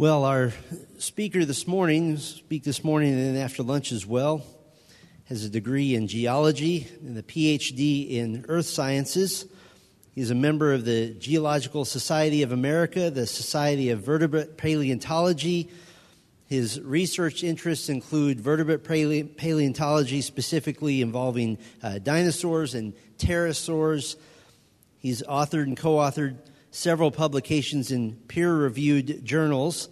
Well, our speaker this morning, speak this morning and after lunch as well, has a degree in geology and a PhD in earth sciences. He's a member of the Geological Society of America, the Society of Vertebrate Paleontology. His research interests include vertebrate paleontology, specifically involving uh, dinosaurs and pterosaurs. He's authored and co authored several publications in peer reviewed journals.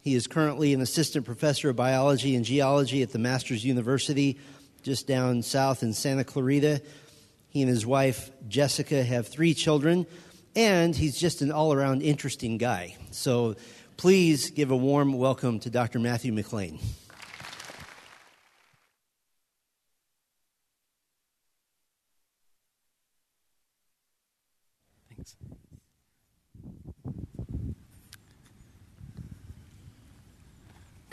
He is currently an assistant professor of biology and geology at the Masters University, just down south in Santa Clarita. He and his wife, Jessica, have three children, and he's just an all around interesting guy. So please give a warm welcome to Dr. Matthew McLain.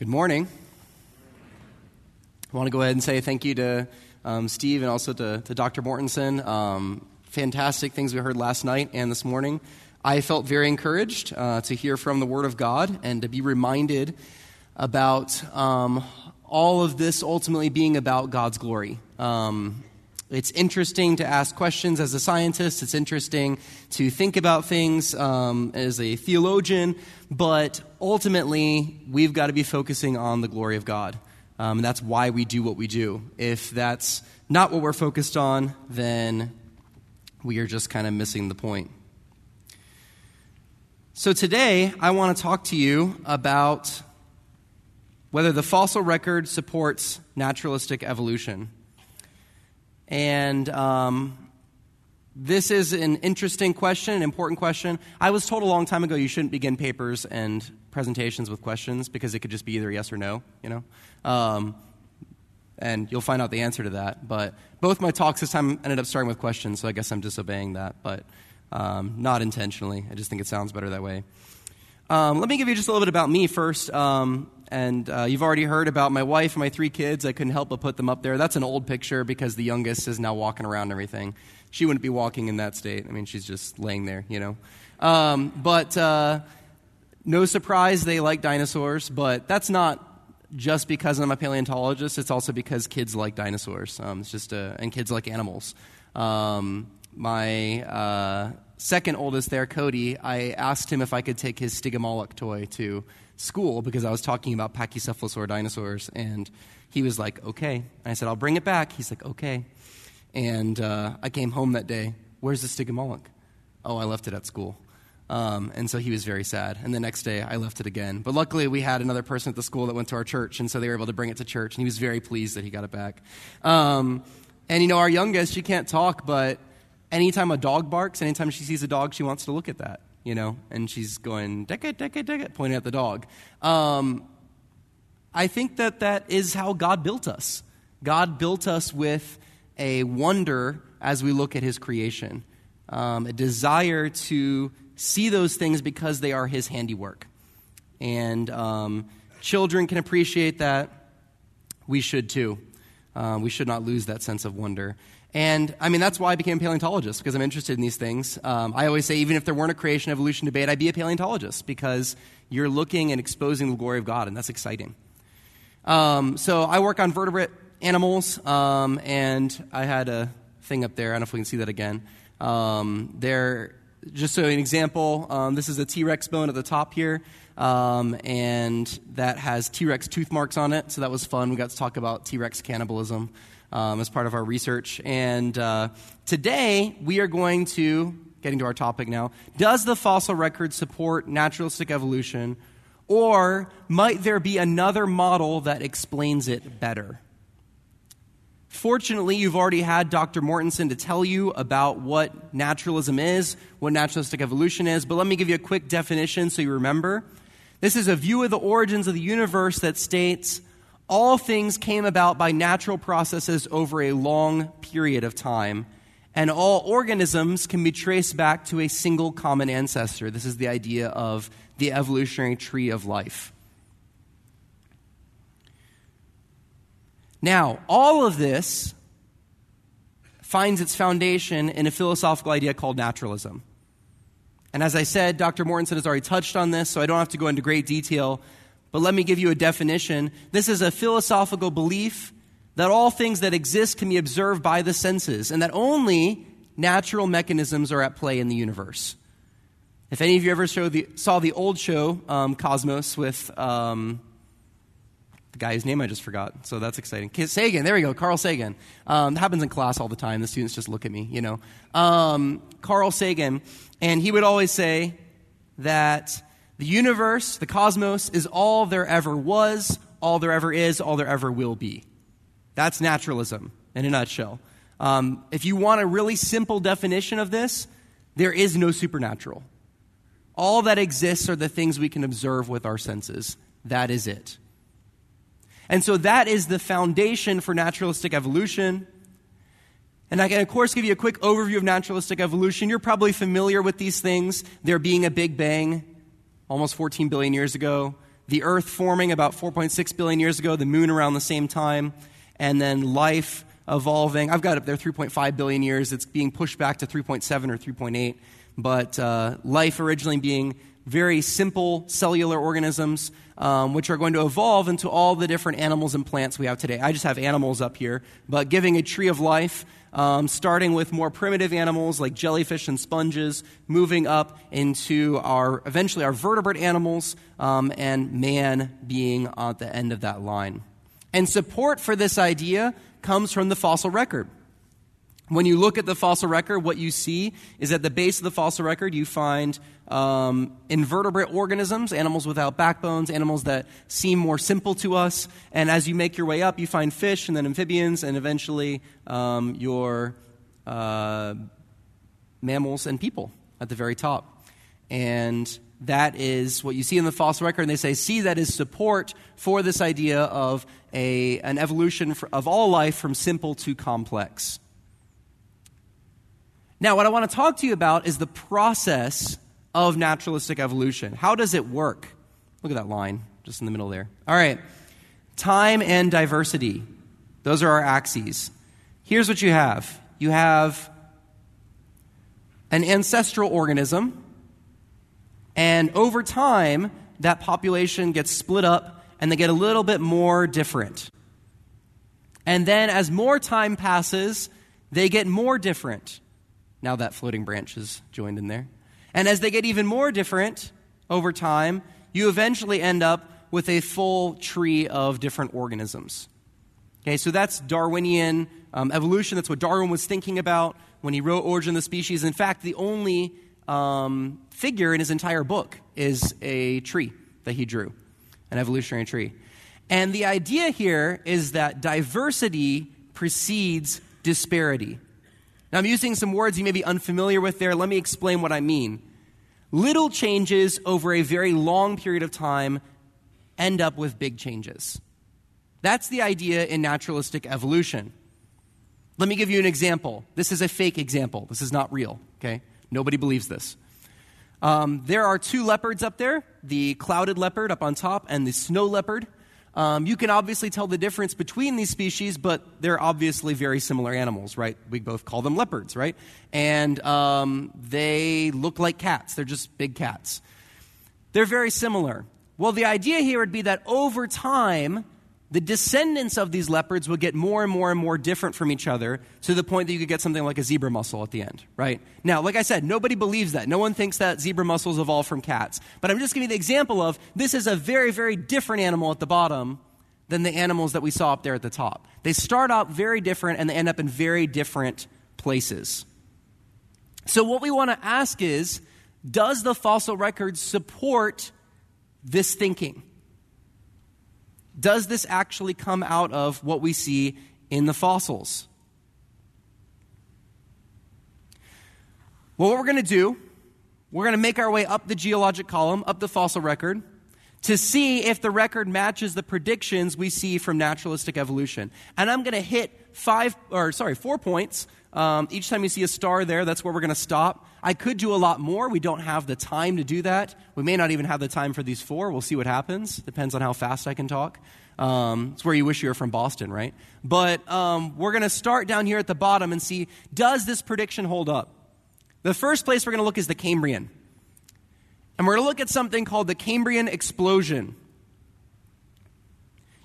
Good morning. I want to go ahead and say thank you to um, Steve and also to, to Dr. Mortenson. Um, fantastic things we heard last night and this morning. I felt very encouraged uh, to hear from the Word of God and to be reminded about um, all of this ultimately being about God's glory. Um, it's interesting to ask questions as a scientist. It's interesting to think about things um, as a theologian. But ultimately, we've got to be focusing on the glory of God. Um, and that's why we do what we do. If that's not what we're focused on, then we are just kind of missing the point. So today, I want to talk to you about whether the fossil record supports naturalistic evolution. And um, this is an interesting question, an important question. I was told a long time ago you shouldn't begin papers and presentations with questions because it could just be either yes or no, you know? Um, and you'll find out the answer to that. But both my talks this time ended up starting with questions, so I guess I'm disobeying that, but um, not intentionally. I just think it sounds better that way. Um, let me give you just a little bit about me first. Um, and uh, you've already heard about my wife and my three kids. I couldn't help but put them up there. That's an old picture because the youngest is now walking around and everything. She wouldn't be walking in that state. I mean, she's just laying there, you know. Um, but uh, no surprise, they like dinosaurs. But that's not just because I'm a paleontologist. It's also because kids like dinosaurs. Um, it's just a, and kids like animals. Um, my uh, second oldest there, Cody, I asked him if I could take his Stygimoloch toy to school because I was talking about pachycephalosaur dinosaurs, and he was like, okay. And I said, I'll bring it back. He's like, okay. And uh, I came home that day. Where's the Stygimoloch? Oh, I left it at school. Um, and so he was very sad. And the next day, I left it again. But luckily, we had another person at the school that went to our church, and so they were able to bring it to church, and he was very pleased that he got it back. Um, and you know, our youngest, she can't talk, but anytime a dog barks, anytime she sees a dog, she wants to look at that, you know, and she's going, decade, decade, decade, pointing at the dog. Um, I think that that is how God built us. God built us with a wonder as we look at his creation, um, a desire to see those things because they are his handiwork. And um, children can appreciate that. We should too. Uh, we should not lose that sense of wonder. And I mean, that's why I became a paleontologist, because I'm interested in these things. Um, I always say, even if there weren't a creation evolution debate, I'd be a paleontologist, because you're looking and exposing the glory of God, and that's exciting. Um, so I work on vertebrate animals, um, and I had a thing up there. I don't know if we can see that again. Um, there, just so an example, um, this is a T Rex bone at the top here. Um, and that has T Rex tooth marks on it. So that was fun. We got to talk about T Rex cannibalism um, as part of our research. And uh, today we are going to, getting to our topic now, does the fossil record support naturalistic evolution, or might there be another model that explains it better? Fortunately, you've already had Dr. Mortenson to tell you about what naturalism is, what naturalistic evolution is, but let me give you a quick definition so you remember. This is a view of the origins of the universe that states all things came about by natural processes over a long period of time, and all organisms can be traced back to a single common ancestor. This is the idea of the evolutionary tree of life. Now, all of this finds its foundation in a philosophical idea called naturalism. And as I said, Dr. Mortenson has already touched on this, so I don't have to go into great detail. But let me give you a definition. This is a philosophical belief that all things that exist can be observed by the senses, and that only natural mechanisms are at play in the universe. If any of you ever the, saw the old show, um, Cosmos, with um, the guy's name I just forgot, so that's exciting. Sagan, there we go, Carl Sagan. Um, happens in class all the time. The students just look at me, you know. Um, Carl Sagan, and he would always say that the universe, the cosmos, is all there ever was, all there ever is, all there ever will be. That's naturalism in a nutshell. Um, if you want a really simple definition of this, there is no supernatural. All that exists are the things we can observe with our senses. That is it. And so that is the foundation for naturalistic evolution. And I can, of course, give you a quick overview of naturalistic evolution. You're probably familiar with these things. There being a Big Bang almost 14 billion years ago, the Earth forming about 4.6 billion years ago, the moon around the same time, and then life evolving. I've got up there 3.5 billion years. It's being pushed back to 3.7 or 3.8. But uh, life originally being very simple cellular organisms, um, which are going to evolve into all the different animals and plants we have today. I just have animals up here, but giving a tree of life, um, starting with more primitive animals like jellyfish and sponges, moving up into our eventually our vertebrate animals, um, and man being at the end of that line. And support for this idea comes from the fossil record. When you look at the fossil record, what you see is at the base of the fossil record, you find um, invertebrate organisms, animals without backbones, animals that seem more simple to us. And as you make your way up, you find fish and then amphibians and eventually um, your uh, mammals and people at the very top. And that is what you see in the fossil record. And they say, see, that is support for this idea of a, an evolution of all life from simple to complex. Now, what I want to talk to you about is the process of naturalistic evolution. How does it work? Look at that line just in the middle there. All right. Time and diversity. Those are our axes. Here's what you have you have an ancestral organism, and over time, that population gets split up and they get a little bit more different. And then, as more time passes, they get more different. Now that floating branch is joined in there. And as they get even more different over time, you eventually end up with a full tree of different organisms. Okay, so that's Darwinian um, evolution. That's what Darwin was thinking about when he wrote Origin of the Species. In fact, the only um, figure in his entire book is a tree that he drew, an evolutionary tree. And the idea here is that diversity precedes disparity. Now, I'm using some words you may be unfamiliar with there. Let me explain what I mean. Little changes over a very long period of time end up with big changes. That's the idea in naturalistic evolution. Let me give you an example. This is a fake example. This is not real, okay? Nobody believes this. Um, there are two leopards up there the clouded leopard up on top and the snow leopard. Um, you can obviously tell the difference between these species, but they're obviously very similar animals, right? We both call them leopards, right? And um, they look like cats. They're just big cats. They're very similar. Well, the idea here would be that over time, the descendants of these leopards would get more and more and more different from each other to the point that you could get something like a zebra mussel at the end, right? Now, like I said, nobody believes that. No one thinks that zebra mussels evolved from cats. But I'm just giving you the example of this is a very, very different animal at the bottom than the animals that we saw up there at the top. They start out very different and they end up in very different places. So, what we want to ask is does the fossil record support this thinking? Does this actually come out of what we see in the fossils? Well, what we're going to do, we're going to make our way up the geologic column, up the fossil record, to see if the record matches the predictions we see from naturalistic evolution. And I'm going to hit five, or sorry, four points. Um, each time you see a star there, that's where we're going to stop. I could do a lot more. We don't have the time to do that. We may not even have the time for these four. We'll see what happens. Depends on how fast I can talk. Um, it's where you wish you were from Boston, right? But um, we're going to start down here at the bottom and see does this prediction hold up? The first place we're going to look is the Cambrian. And we're going to look at something called the Cambrian explosion.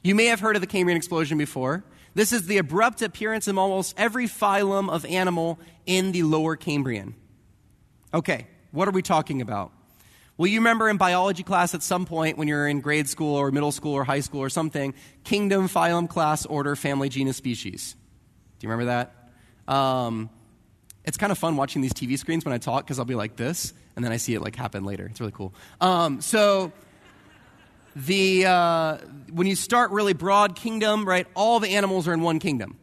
You may have heard of the Cambrian explosion before. This is the abrupt appearance of almost every phylum of animal in the lower Cambrian. Okay, what are we talking about? Well, you remember in biology class at some point when you're in grade school or middle school or high school or something, kingdom, phylum, class, order, family, genus, species. Do you remember that? Um, it's kind of fun watching these TV screens when I talk because I'll be like this, and then I see it like happen later. It's really cool. Um, so the uh, when you start really broad kingdom, right? All the animals are in one kingdom.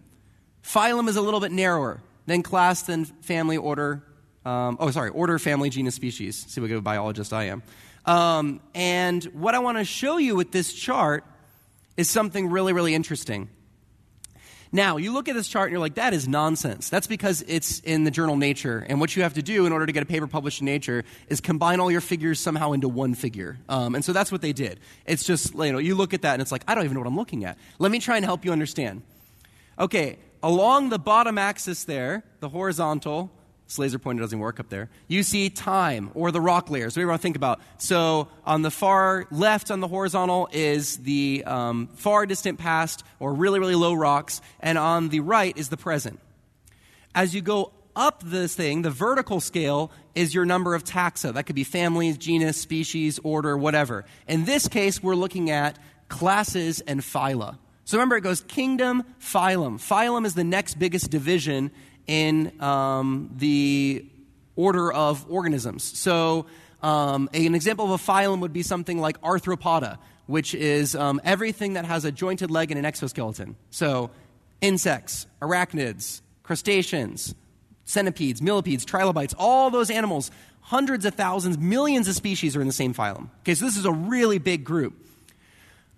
Phylum is a little bit narrower. than class, than family, order. Um, oh, sorry, order, family, genus, species. See what good biologist I am. Um, and what I want to show you with this chart is something really, really interesting. Now, you look at this chart and you're like, that is nonsense. That's because it's in the journal Nature. And what you have to do in order to get a paper published in Nature is combine all your figures somehow into one figure. Um, and so that's what they did. It's just, you know, you look at that and it's like, I don't even know what I'm looking at. Let me try and help you understand. Okay, along the bottom axis there, the horizontal, this laser pointer doesn't work up there. You see time or the rock layers. What do you want to think about? So on the far left on the horizontal is the um, far distant past or really, really low rocks, and on the right is the present. As you go up this thing, the vertical scale is your number of taxa. That could be families, genus, species, order, whatever. In this case, we're looking at classes and phyla. So remember, it goes kingdom, phylum. Phylum is the next biggest division in um, the order of organisms. So, um, an example of a phylum would be something like Arthropoda, which is um, everything that has a jointed leg and an exoskeleton. So, insects, arachnids, crustaceans, centipedes, millipedes, trilobites, all those animals, hundreds of thousands, millions of species are in the same phylum. Okay, so this is a really big group.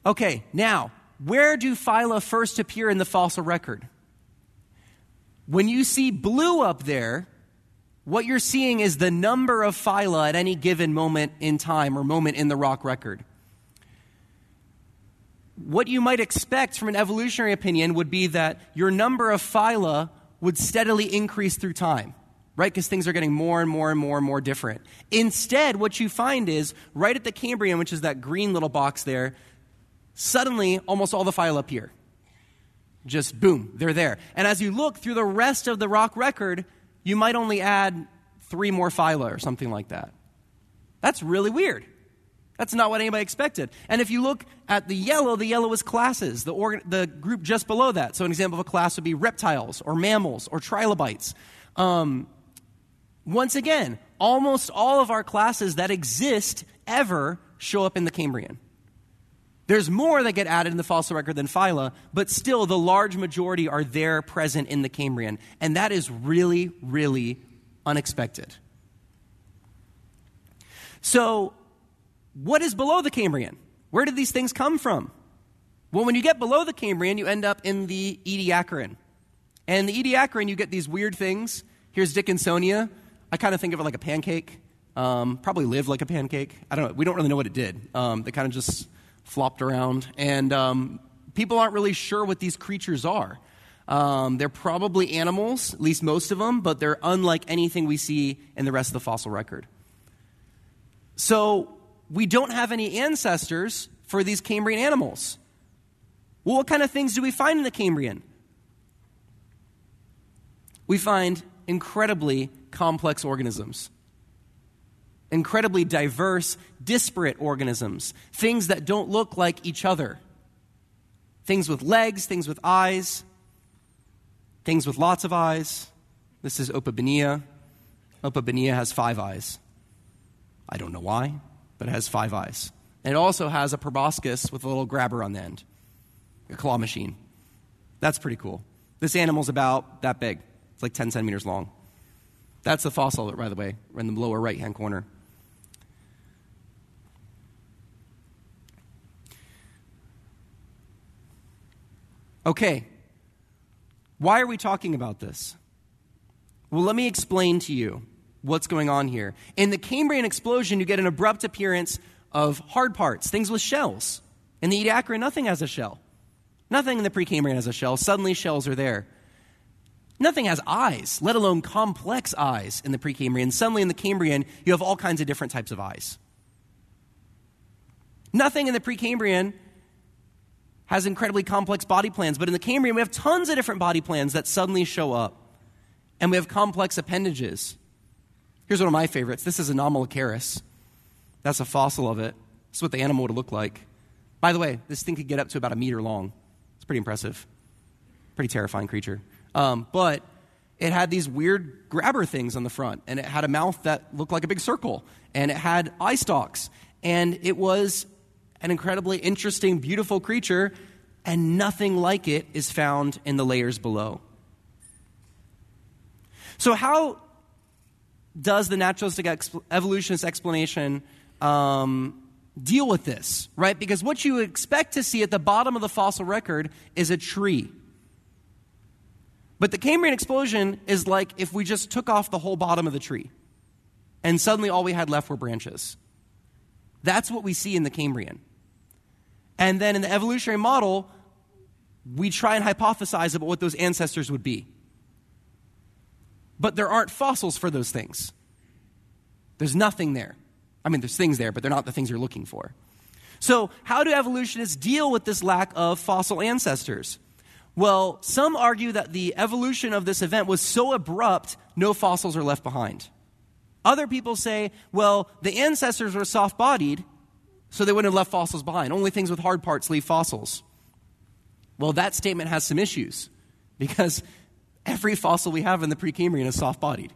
Okay, now, where do phyla first appear in the fossil record? When you see blue up there, what you're seeing is the number of phyla at any given moment in time or moment in the rock record. What you might expect from an evolutionary opinion would be that your number of phyla would steadily increase through time, right? Because things are getting more and more and more and more different. Instead, what you find is right at the Cambrian, which is that green little box there, suddenly almost all the phyla appear just boom, they're there. And as you look through the rest of the rock record, you might only add three more phyla or something like that. That's really weird. That's not what anybody expected. And if you look at the yellow, the yellow is classes, the, organ- the group just below that. So, an example of a class would be reptiles or mammals or trilobites. Um, once again, almost all of our classes that exist ever show up in the Cambrian. There's more that get added in the fossil record than phyla, but still the large majority are there present in the Cambrian. And that is really, really unexpected. So, what is below the Cambrian? Where did these things come from? Well, when you get below the Cambrian, you end up in the Ediacaran. And the Ediacaran, you get these weird things. Here's Dickinsonia. I kind of think of it like a pancake. Um, probably lived like a pancake. I don't know. We don't really know what it did. Um, they kind of just flopped around, and um, people aren't really sure what these creatures are. Um, they're probably animals, at least most of them, but they're unlike anything we see in the rest of the fossil record. So we don't have any ancestors for these Cambrian animals. Well, what kind of things do we find in the Cambrian? We find incredibly complex organisms incredibly diverse, disparate organisms, things that don't look like each other. Things with legs, things with eyes, things with lots of eyes. This is Opabinia. Opabinia has five eyes. I don't know why, but it has five eyes. And it also has a proboscis with a little grabber on the end, a claw machine. That's pretty cool. This animal's about that big. It's like 10 centimeters long. That's the fossil, by the way, in the lower right hand corner. Okay, why are we talking about this? Well, let me explain to you what's going on here. In the Cambrian explosion, you get an abrupt appearance of hard parts, things with shells. In the Ediacaran, nothing has a shell. Nothing in the Precambrian has a shell. Suddenly, shells are there. Nothing has eyes, let alone complex eyes in the Precambrian. Suddenly, in the Cambrian, you have all kinds of different types of eyes. Nothing in the Precambrian has incredibly complex body plans, but in the Cambrian, we have tons of different body plans that suddenly show up. And we have complex appendages. Here's one of my favorites. This is Anomalocaris. That's a fossil of it. This is what the animal would look like. By the way, this thing could get up to about a meter long. It's pretty impressive. Pretty terrifying creature. Um, but it had these weird grabber things on the front, and it had a mouth that looked like a big circle, and it had eye stalks, and it was an incredibly interesting, beautiful creature, and nothing like it is found in the layers below. So, how does the naturalistic exp- evolutionist explanation um, deal with this, right? Because what you expect to see at the bottom of the fossil record is a tree. But the Cambrian explosion is like if we just took off the whole bottom of the tree and suddenly all we had left were branches. That's what we see in the Cambrian. And then in the evolutionary model, we try and hypothesize about what those ancestors would be. But there aren't fossils for those things. There's nothing there. I mean, there's things there, but they're not the things you're looking for. So, how do evolutionists deal with this lack of fossil ancestors? Well, some argue that the evolution of this event was so abrupt, no fossils are left behind. Other people say, well, the ancestors were soft bodied, so they wouldn't have left fossils behind. Only things with hard parts leave fossils. Well, that statement has some issues because every fossil we have in the Precambrian is soft bodied.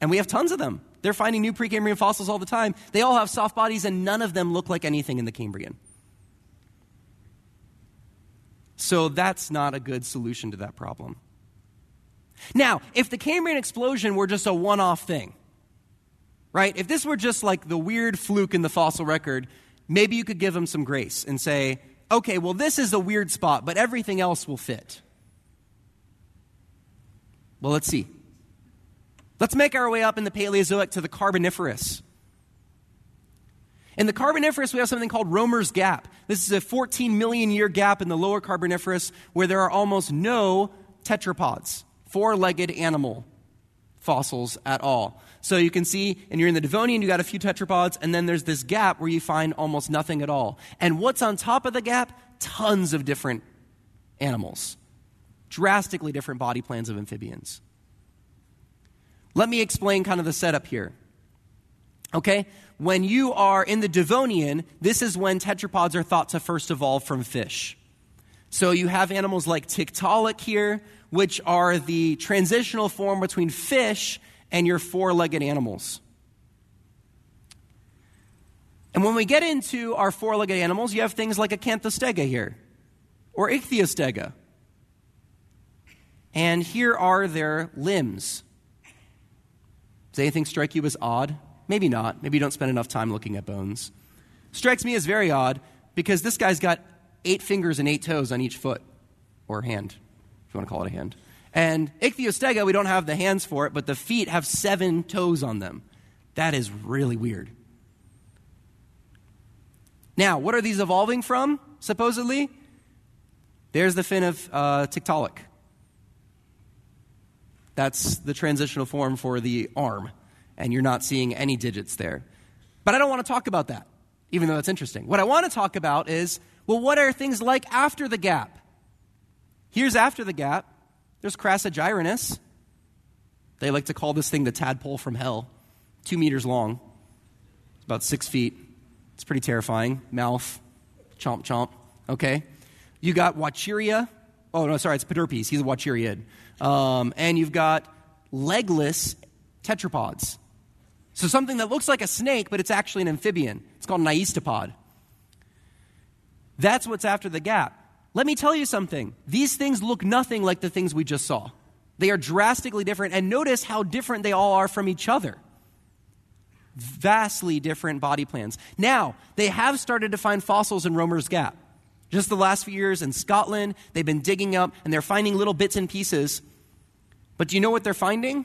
And we have tons of them. They're finding new Precambrian fossils all the time. They all have soft bodies, and none of them look like anything in the Cambrian. So that's not a good solution to that problem. Now, if the Cambrian explosion were just a one off thing, right? If this were just like the weird fluke in the fossil record, maybe you could give them some grace and say, okay, well, this is a weird spot, but everything else will fit. Well, let's see. Let's make our way up in the Paleozoic to the Carboniferous. In the Carboniferous, we have something called Romer's Gap. This is a 14 million year gap in the lower Carboniferous where there are almost no tetrapods, four legged animal fossils at all. So you can see, and you're in the Devonian, you got a few tetrapods, and then there's this gap where you find almost nothing at all. And what's on top of the gap? Tons of different animals, drastically different body plans of amphibians. Let me explain kind of the setup here. Okay? When you are in the Devonian, this is when tetrapods are thought to first evolve from fish. So you have animals like Tiktaalik here, which are the transitional form between fish and your four legged animals. And when we get into our four legged animals, you have things like Acanthostega here, or Ichthyostega. And here are their limbs. Does anything strike you as odd? Maybe not. Maybe you don't spend enough time looking at bones. Strikes me as very odd because this guy's got eight fingers and eight toes on each foot, or hand, if you want to call it a hand. And Ichthyostega, we don't have the hands for it, but the feet have seven toes on them. That is really weird. Now, what are these evolving from, supposedly? There's the fin of uh, Tiktaalik. That's the transitional form for the arm, and you're not seeing any digits there. But I don't want to talk about that, even though it's interesting. What I want to talk about is well, what are things like after the gap? Here's after the gap. There's Crassigyrinus. They like to call this thing the tadpole from hell, two meters long, it's about six feet. It's pretty terrifying. Mouth, chomp, chomp. Okay. You got Whatcheeria. Oh, no, sorry, it's Pederpes. He's a Whatcheeriid. Um, and you've got legless tetrapods. So something that looks like a snake, but it's actually an amphibian. It's called Neistapod. That's what's after the gap. Let me tell you something. These things look nothing like the things we just saw. They are drastically different, and notice how different they all are from each other. Vastly different body plans. Now, they have started to find fossils in Romer's Gap. Just the last few years in Scotland, they've been digging up and they're finding little bits and pieces. But do you know what they're finding?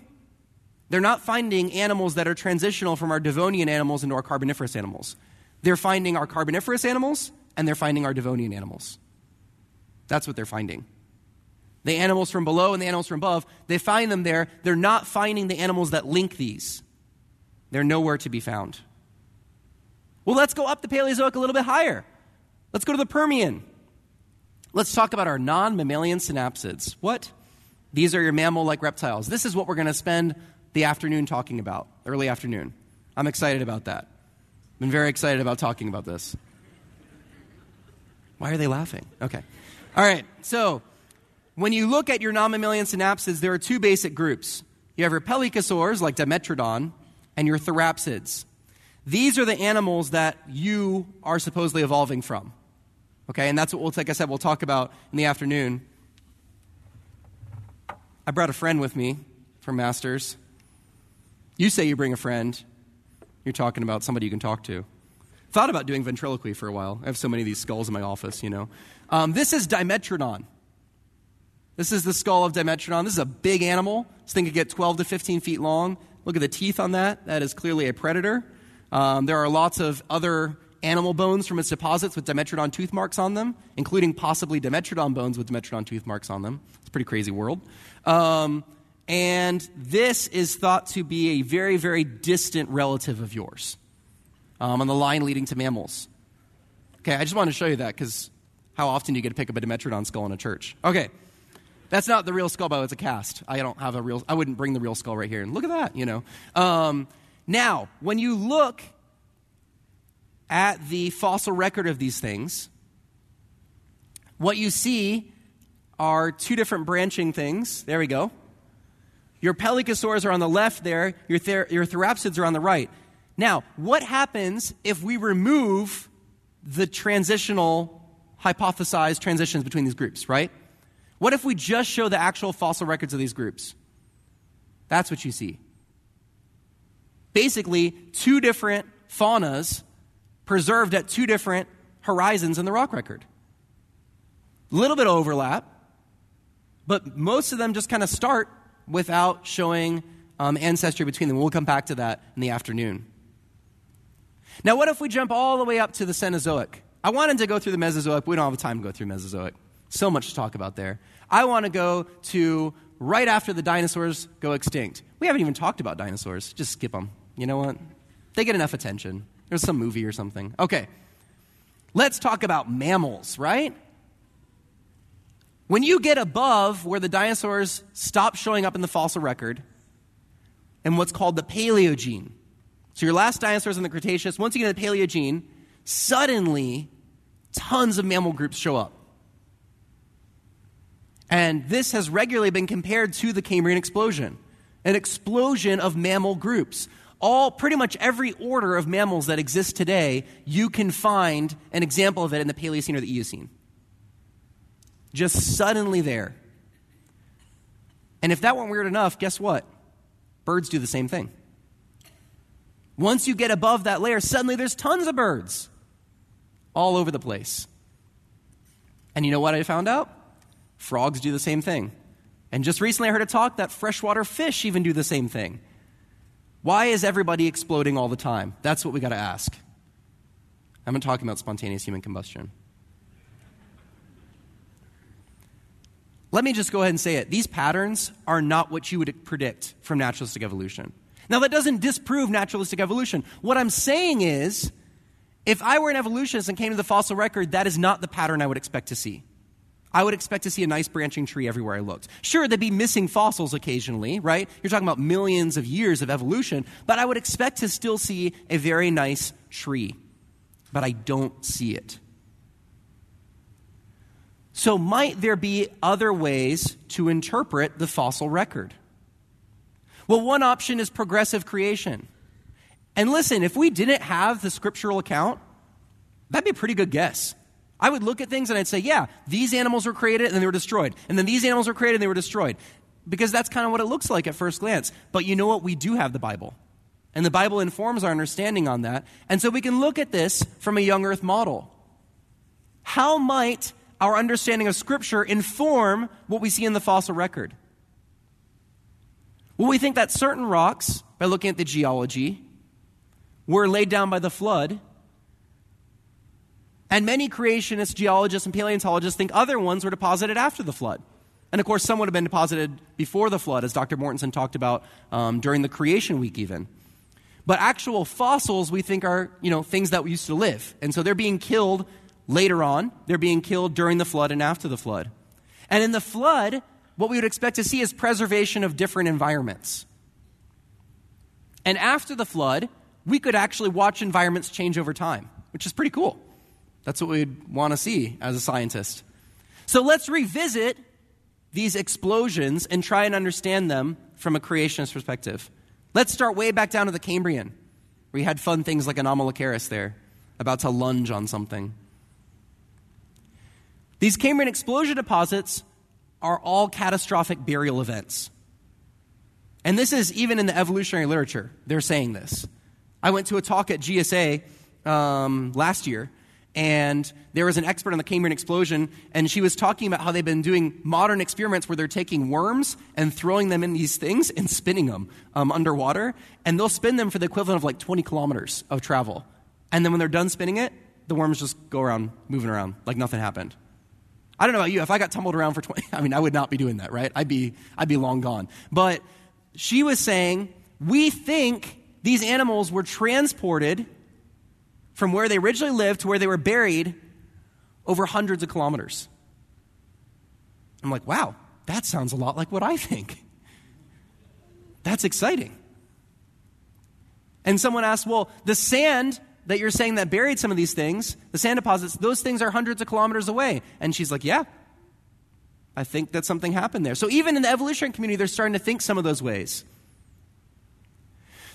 They're not finding animals that are transitional from our Devonian animals into our Carboniferous animals. They're finding our Carboniferous animals and they're finding our Devonian animals. That's what they're finding. The animals from below and the animals from above, they find them there. They're not finding the animals that link these. They're nowhere to be found. Well, let's go up the Paleozoic a little bit higher. Let's go to the Permian. Let's talk about our non mammalian synapsids. What? These are your mammal like reptiles. This is what we're going to spend the afternoon talking about, early afternoon. I'm excited about that. I've been very excited about talking about this. Why are they laughing? Okay. All right. So, when you look at your non mammalian synapsids, there are two basic groups. You have your pelycosaurs, like Dimetrodon, and your therapsids. These are the animals that you are supposedly evolving from. Okay, and that's what we'll, like I said, we'll talk about in the afternoon. I brought a friend with me from Masters. You say you bring a friend, you're talking about somebody you can talk to. Thought about doing ventriloquy for a while. I have so many of these skulls in my office, you know. Um, this is Dimetrodon. This is the skull of Dimetrodon. This is a big animal. This thing could get 12 to 15 feet long. Look at the teeth on that. That is clearly a predator. Um, there are lots of other animal bones from its deposits with Dimetrodon tooth marks on them, including possibly Dimetrodon bones with Dimetrodon tooth marks on them. It's a pretty crazy world. Um, and this is thought to be a very, very distant relative of yours um, on the line leading to mammals. Okay, I just wanted to show you that because how often do you get to pick up a Dimetrodon skull in a church? Okay, that's not the real skull, but it's a cast. I don't have a real. I wouldn't bring the real skull right here. And look at that, you know. Um, now, when you look at the fossil record of these things, what you see are two different branching things. There we go. Your pelycosaurs are on the left there, your, ther- your therapsids are on the right. Now, what happens if we remove the transitional hypothesized transitions between these groups, right? What if we just show the actual fossil records of these groups? That's what you see. Basically, two different faunas preserved at two different horizons in the rock record. A little bit of overlap, but most of them just kind of start without showing um, ancestry between them. We'll come back to that in the afternoon. Now, what if we jump all the way up to the Cenozoic? I wanted to go through the Mesozoic, we don't have time to go through Mesozoic. So much to talk about there. I want to go to right after the dinosaurs go extinct. We haven't even talked about dinosaurs. Just skip them. You know what? They get enough attention. There's some movie or something. Okay. Let's talk about mammals, right? When you get above where the dinosaurs stop showing up in the fossil record, and what's called the Paleogene. So your last dinosaurs in the Cretaceous, once you get to the Paleogene, suddenly tons of mammal groups show up. And this has regularly been compared to the Cambrian explosion an explosion of mammal groups. All, pretty much every order of mammals that exist today, you can find an example of it in the Paleocene or the Eocene. Just suddenly there. And if that weren't weird enough, guess what? Birds do the same thing. Once you get above that layer, suddenly there's tons of birds all over the place. And you know what I found out? Frogs do the same thing. And just recently I heard a talk that freshwater fish even do the same thing. Why is everybody exploding all the time? That's what we got to ask. I'm not talking about spontaneous human combustion. Let me just go ahead and say it. These patterns are not what you would predict from naturalistic evolution. Now, that doesn't disprove naturalistic evolution. What I'm saying is, if I were an evolutionist and came to the fossil record, that is not the pattern I would expect to see. I would expect to see a nice branching tree everywhere I looked. Sure, there'd be missing fossils occasionally, right? You're talking about millions of years of evolution, but I would expect to still see a very nice tree. But I don't see it. So, might there be other ways to interpret the fossil record? Well, one option is progressive creation. And listen, if we didn't have the scriptural account, that'd be a pretty good guess. I would look at things and I'd say, yeah, these animals were created and they were destroyed. And then these animals were created and they were destroyed. Because that's kind of what it looks like at first glance. But you know what? We do have the Bible. And the Bible informs our understanding on that. And so we can look at this from a young earth model. How might our understanding of Scripture inform what we see in the fossil record? Well, we think that certain rocks, by looking at the geology, were laid down by the flood and many creationists, geologists, and paleontologists think other ones were deposited after the flood. And of course, some would have been deposited before the flood, as Dr. Mortenson talked about um, during the creation week, even. But actual fossils we think are, you know, things that used to live. And so they're being killed later on. They're being killed during the flood and after the flood. And in the flood, what we would expect to see is preservation of different environments. And after the flood, we could actually watch environments change over time, which is pretty cool. That's what we'd want to see as a scientist. So let's revisit these explosions and try and understand them from a creationist perspective. Let's start way back down to the Cambrian, where you had fun things like Anomalocaris there, about to lunge on something. These Cambrian explosion deposits are all catastrophic burial events. And this is even in the evolutionary literature, they're saying this. I went to a talk at GSA um, last year, and there was an expert on the Cambrian explosion, and she was talking about how they've been doing modern experiments where they're taking worms and throwing them in these things and spinning them um, underwater, and they'll spin them for the equivalent of like 20 kilometers of travel. And then when they're done spinning it, the worms just go around, moving around, like nothing happened. I don't know about you. If I got tumbled around for 20, I mean, I would not be doing that, right? I'd be, I'd be long gone. But she was saying, we think these animals were transported from where they originally lived to where they were buried over hundreds of kilometers. I'm like, wow, that sounds a lot like what I think. That's exciting. And someone asked, well, the sand that you're saying that buried some of these things, the sand deposits, those things are hundreds of kilometers away. And she's like, yeah, I think that something happened there. So even in the evolutionary community, they're starting to think some of those ways.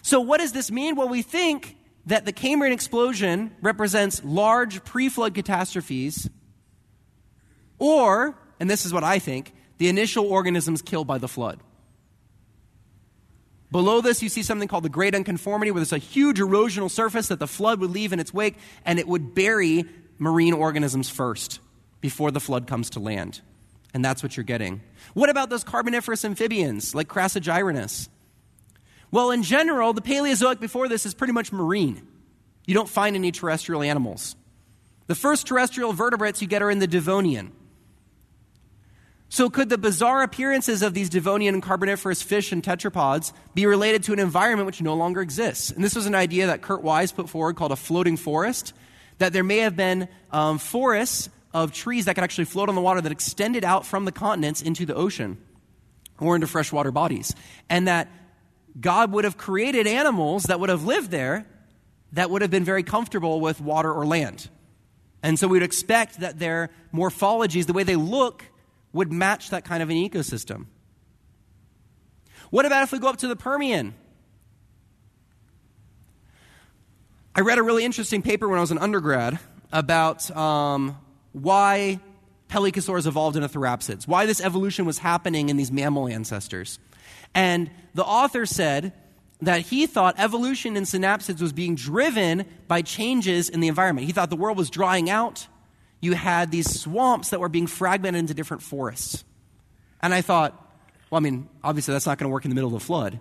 So what does this mean? Well, we think that the Cambrian explosion represents large pre flood catastrophes, or, and this is what I think, the initial organisms killed by the flood. Below this, you see something called the Great Unconformity, where there's a huge erosional surface that the flood would leave in its wake, and it would bury marine organisms first before the flood comes to land. And that's what you're getting. What about those carboniferous amphibians like Crassigyrinus? Well, in general, the Paleozoic before this is pretty much marine. You don't find any terrestrial animals. The first terrestrial vertebrates you get are in the Devonian. So, could the bizarre appearances of these Devonian and carboniferous fish and tetrapods be related to an environment which no longer exists? And this was an idea that Kurt Wise put forward called a floating forest, that there may have been um, forests of trees that could actually float on the water that extended out from the continents into the ocean or into freshwater bodies. And that God would have created animals that would have lived there that would have been very comfortable with water or land. And so we'd expect that their morphologies, the way they look, would match that kind of an ecosystem. What about if we go up to the Permian? I read a really interesting paper when I was an undergrad about um, why pelycosaurs evolved into therapsids, why this evolution was happening in these mammal ancestors. And the author said that he thought evolution in synapsids was being driven by changes in the environment. He thought the world was drying out you had these swamps that were being fragmented into different forests. And I thought, well, I mean, obviously that's not going to work in the middle of the flood.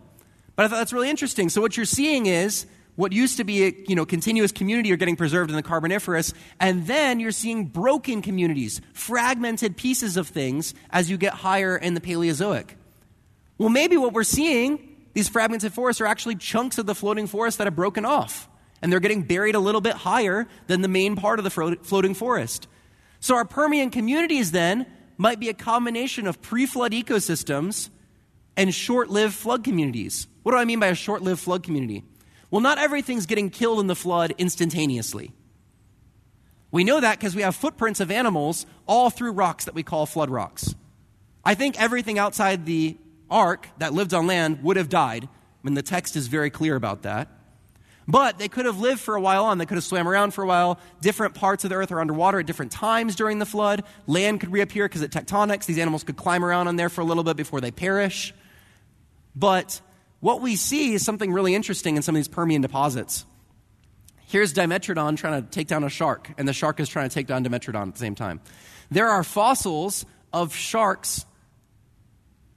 But I thought that's really interesting. So what you're seeing is what used to be a you know, continuous community are getting preserved in the Carboniferous, and then you're seeing broken communities, fragmented pieces of things as you get higher in the Paleozoic. Well, maybe what we're seeing, these fragmented forests, are actually chunks of the floating forest that have broken off and they're getting buried a little bit higher than the main part of the floating forest. So our Permian communities then might be a combination of pre flood ecosystems and short lived flood communities. What do I mean by a short lived flood community? Well, not everything's getting killed in the flood instantaneously. We know that because we have footprints of animals all through rocks that we call flood rocks. I think everything outside the ark that lived on land would have died. I mean, the text is very clear about that. But they could have lived for a while on. They could have swam around for a while. Different parts of the earth are underwater at different times during the flood. Land could reappear because of tectonics. These animals could climb around on there for a little bit before they perish. But what we see is something really interesting in some of these Permian deposits. Here's Dimetrodon trying to take down a shark, and the shark is trying to take down Dimetrodon at the same time. There are fossils of sharks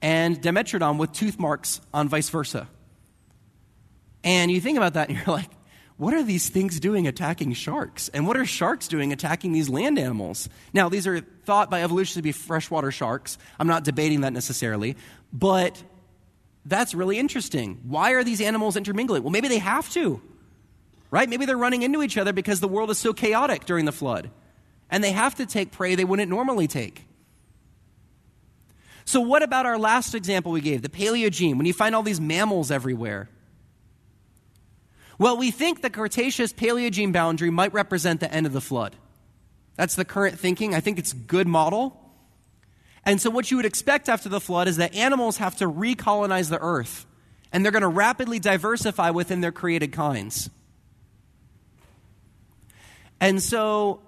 and Dimetrodon with tooth marks on vice versa. And you think about that and you're like, what are these things doing attacking sharks? And what are sharks doing attacking these land animals? Now, these are thought by evolution to be freshwater sharks. I'm not debating that necessarily. But that's really interesting. Why are these animals intermingling? Well, maybe they have to, right? Maybe they're running into each other because the world is so chaotic during the flood. And they have to take prey they wouldn't normally take. So, what about our last example we gave, the Paleogene, when you find all these mammals everywhere? Well, we think the Cretaceous Paleogene boundary might represent the end of the flood. That's the current thinking. I think it's a good model. And so, what you would expect after the flood is that animals have to recolonize the earth, and they're going to rapidly diversify within their created kinds. And so,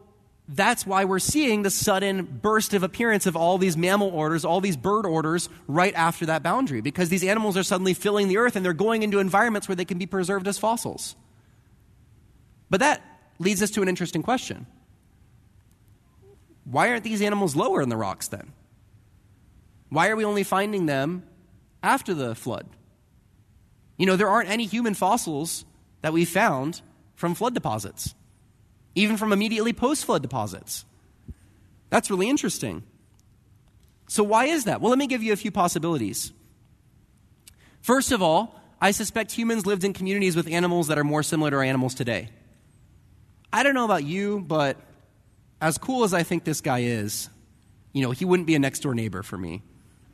that's why we're seeing the sudden burst of appearance of all these mammal orders, all these bird orders right after that boundary, because these animals are suddenly filling the earth and they're going into environments where they can be preserved as fossils. But that leads us to an interesting question. Why aren't these animals lower in the rocks then? Why are we only finding them after the flood? You know, there aren't any human fossils that we found from flood deposits even from immediately post flood deposits. That's really interesting. So, why is that? Well, let me give you a few possibilities. First of all, I suspect humans lived in communities with animals that are more similar to our animals today. I don't know about you, but as cool as I think this guy is, you know, he wouldn't be a next door neighbor for me,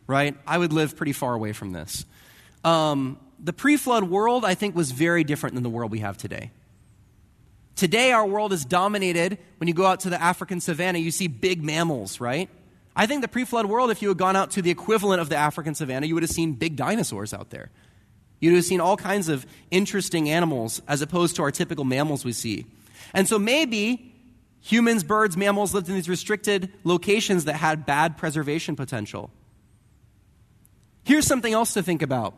right? I would live pretty far away from this. Um, the pre flood world, I think, was very different than the world we have today. Today, our world is dominated. When you go out to the African savannah, you see big mammals, right? I think the pre flood world, if you had gone out to the equivalent of the African savannah, you would have seen big dinosaurs out there. You would have seen all kinds of interesting animals as opposed to our typical mammals we see. And so maybe humans, birds, mammals lived in these restricted locations that had bad preservation potential. Here's something else to think about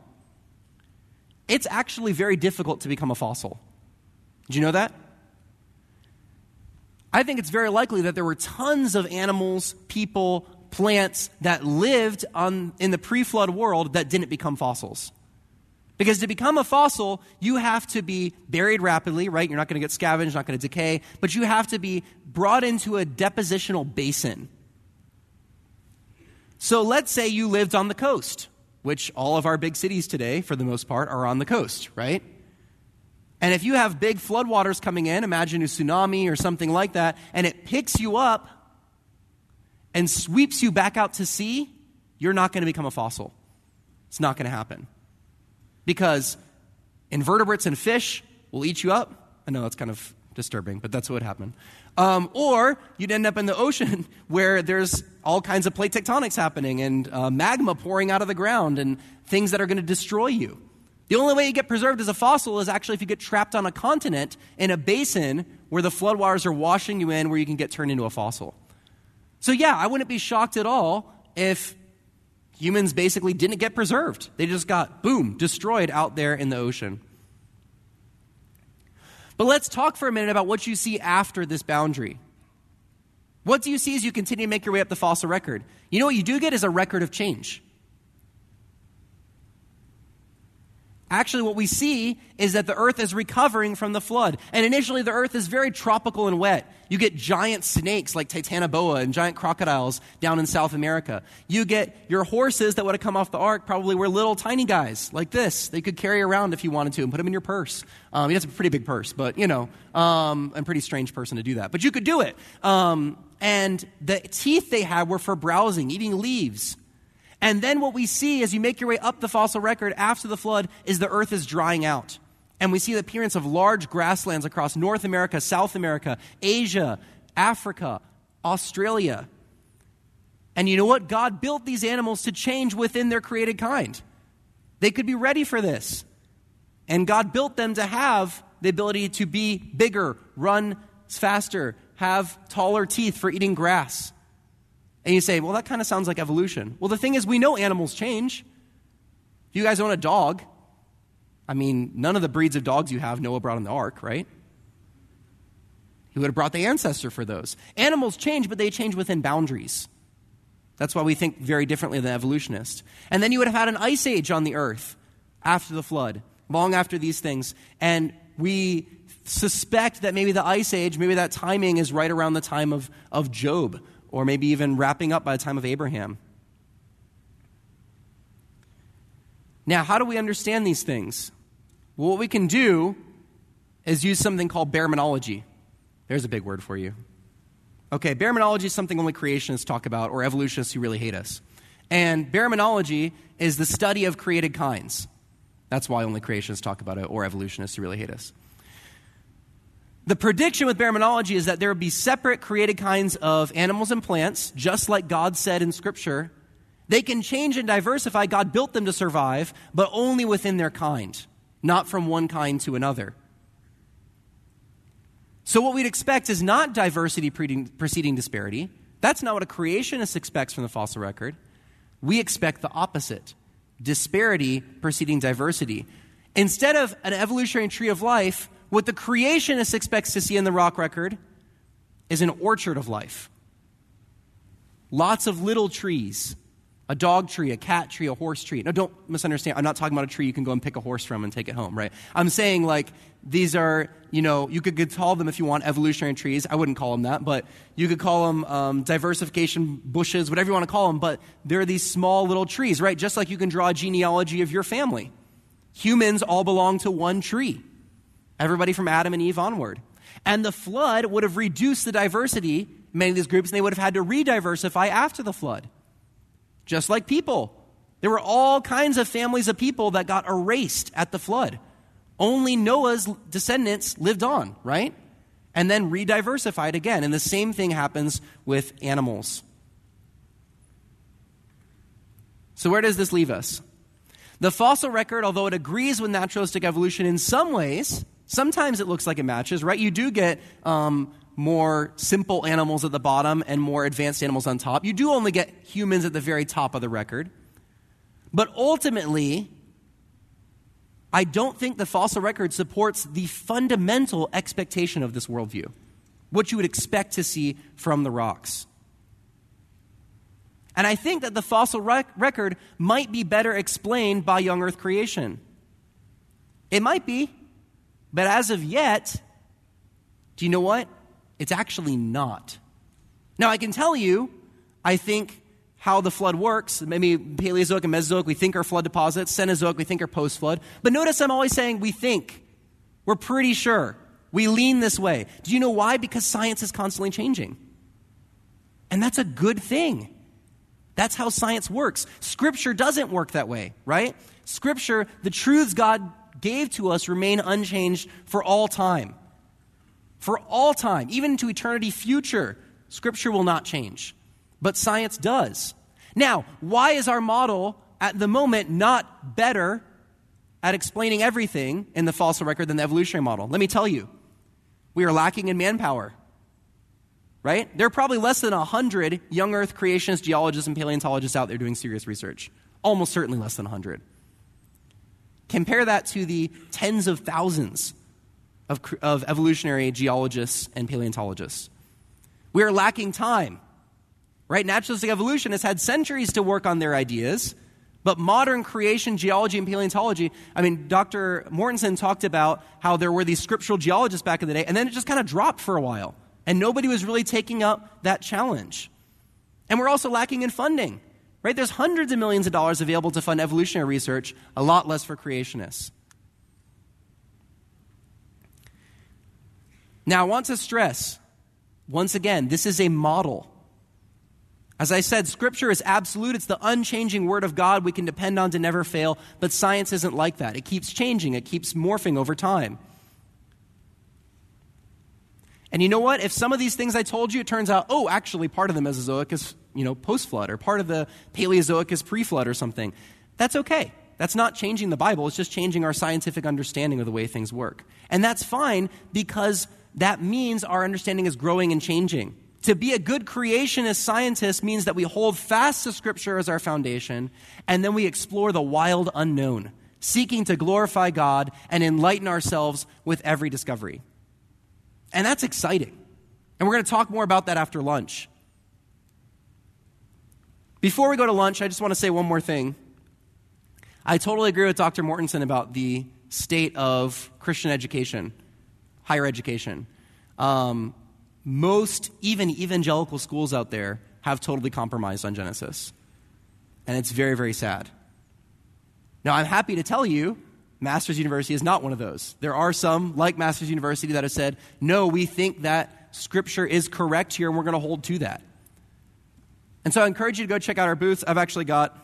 it's actually very difficult to become a fossil. Did you know that? I think it's very likely that there were tons of animals, people, plants that lived on, in the pre flood world that didn't become fossils. Because to become a fossil, you have to be buried rapidly, right? You're not going to get scavenged, not going to decay, but you have to be brought into a depositional basin. So let's say you lived on the coast, which all of our big cities today, for the most part, are on the coast, right? And if you have big floodwaters coming in, imagine a tsunami or something like that, and it picks you up and sweeps you back out to sea, you're not going to become a fossil. It's not going to happen. Because invertebrates and fish will eat you up. I know that's kind of disturbing, but that's what would happen. Um, or you'd end up in the ocean where there's all kinds of plate tectonics happening and uh, magma pouring out of the ground and things that are going to destroy you. The only way you get preserved as a fossil is actually if you get trapped on a continent in a basin where the floodwaters are washing you in, where you can get turned into a fossil. So, yeah, I wouldn't be shocked at all if humans basically didn't get preserved. They just got, boom, destroyed out there in the ocean. But let's talk for a minute about what you see after this boundary. What do you see as you continue to make your way up the fossil record? You know what you do get is a record of change. Actually, what we see is that the earth is recovering from the flood. And initially, the earth is very tropical and wet. You get giant snakes like Titanoboa and giant crocodiles down in South America. You get your horses that would have come off the ark probably were little tiny guys like this. They could carry around if you wanted to and put them in your purse. Um, that's a pretty big purse, but you know, um, I'm a pretty strange person to do that. But you could do it. Um, and the teeth they had were for browsing, eating leaves. And then what we see as you make your way up the fossil record after the flood is the earth is drying out. And we see the appearance of large grasslands across North America, South America, Asia, Africa, Australia. And you know what? God built these animals to change within their created kind. They could be ready for this. And God built them to have the ability to be bigger, run faster, have taller teeth for eating grass. And you say, well, that kind of sounds like evolution. Well, the thing is, we know animals change. If you guys own a dog, I mean, none of the breeds of dogs you have Noah brought on the ark, right? He would have brought the ancestor for those. Animals change, but they change within boundaries. That's why we think very differently than evolutionists. And then you would have had an ice age on the earth after the flood, long after these things. And we suspect that maybe the ice age, maybe that timing is right around the time of, of Job or maybe even wrapping up by the time of Abraham. Now, how do we understand these things? Well, what we can do is use something called baraminology. There's a big word for you. Okay, baraminology is something only creationists talk about, or evolutionists who really hate us. And baraminology is the study of created kinds. That's why only creationists talk about it, or evolutionists who really hate us. The prediction with baraminology is that there would be separate created kinds of animals and plants, just like God said in Scripture. They can change and diversify. God built them to survive, but only within their kind, not from one kind to another. So, what we'd expect is not diversity preceding disparity. That's not what a creationist expects from the fossil record. We expect the opposite disparity preceding diversity. Instead of an evolutionary tree of life, what the creationist expects to see in the rock record is an orchard of life. Lots of little trees a dog tree, a cat tree, a horse tree. No, don't misunderstand. I'm not talking about a tree you can go and pick a horse from and take it home, right? I'm saying, like, these are, you know, you could call them, if you want, evolutionary trees. I wouldn't call them that, but you could call them um, diversification bushes, whatever you want to call them. But they're these small little trees, right? Just like you can draw a genealogy of your family. Humans all belong to one tree. Everybody from Adam and Eve onward. And the flood would have reduced the diversity many of these groups, and they would have had to re-diversify after the flood. Just like people. There were all kinds of families of people that got erased at the flood. Only Noah's descendants lived on, right? And then re-diversified again. And the same thing happens with animals. So, where does this leave us? The fossil record, although it agrees with naturalistic evolution in some ways, Sometimes it looks like it matches, right? You do get um, more simple animals at the bottom and more advanced animals on top. You do only get humans at the very top of the record. But ultimately, I don't think the fossil record supports the fundamental expectation of this worldview, what you would expect to see from the rocks. And I think that the fossil rec- record might be better explained by young Earth creation. It might be. But as of yet, do you know what? It's actually not. Now, I can tell you, I think how the flood works. Maybe Paleozoic and Mesozoic, we think are flood deposits. Cenozoic, we think are post flood. But notice I'm always saying we think. We're pretty sure. We lean this way. Do you know why? Because science is constantly changing. And that's a good thing. That's how science works. Scripture doesn't work that way, right? Scripture, the truths God gave to us remain unchanged for all time. For all time, even to eternity future, Scripture will not change. But science does. Now, why is our model at the moment not better at explaining everything in the fossil record than the evolutionary model? Let me tell you. We are lacking in manpower. Right? There are probably less than 100 young Earth creationists, geologists, and paleontologists out there doing serious research. Almost certainly less than 100. Compare that to the tens of thousands of, of evolutionary geologists and paleontologists. We are lacking time. Right? Naturalistic evolution has had centuries to work on their ideas, but modern creation geology and paleontology, I mean, Dr. Mortenson talked about how there were these scriptural geologists back in the day, and then it just kind of dropped for a while. And nobody was really taking up that challenge. And we're also lacking in funding. Right? There's hundreds of millions of dollars available to fund evolutionary research, a lot less for creationists. Now, I want to stress once again, this is a model. As I said, Scripture is absolute. It's the unchanging Word of God we can depend on to never fail. But science isn't like that. It keeps changing, it keeps morphing over time. And you know what? If some of these things I told you, it turns out, oh, actually, part of the Mesozoic is, you know, post flood, or part of the Paleozoic is pre flood or something, that's okay. That's not changing the Bible, it's just changing our scientific understanding of the way things work. And that's fine because that means our understanding is growing and changing. To be a good creationist scientist means that we hold fast to Scripture as our foundation, and then we explore the wild unknown, seeking to glorify God and enlighten ourselves with every discovery. And that's exciting. And we're going to talk more about that after lunch. Before we go to lunch, I just want to say one more thing. I totally agree with Dr. Mortenson about the state of Christian education, higher education. Um, most, even evangelical schools out there, have totally compromised on Genesis. And it's very, very sad. Now, I'm happy to tell you, Master's University is not one of those. There are some, like Master's University, that have said, no, we think that Scripture is correct here and we're going to hold to that. And so I encourage you to go check out our booths. I've actually got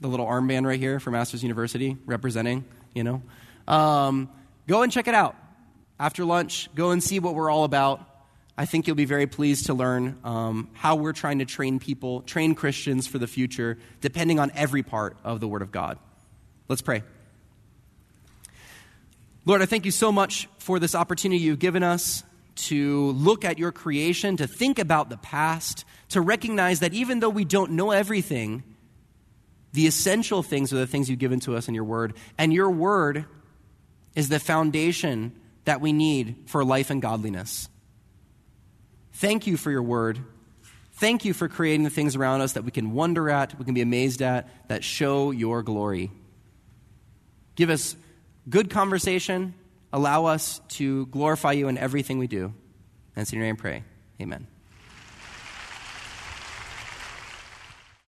the little armband right here for Master's University representing, you know. Um, go and check it out. After lunch, go and see what we're all about. I think you'll be very pleased to learn um, how we're trying to train people, train Christians for the future, depending on every part of the Word of God. Let's pray. Lord, I thank you so much for this opportunity you've given us to look at your creation, to think about the past, to recognize that even though we don't know everything, the essential things are the things you've given to us in your word. And your word is the foundation that we need for life and godliness. Thank you for your word. Thank you for creating the things around us that we can wonder at, we can be amazed at, that show your glory. Give us good conversation. Allow us to glorify you in everything we do. And in your name pray. Amen.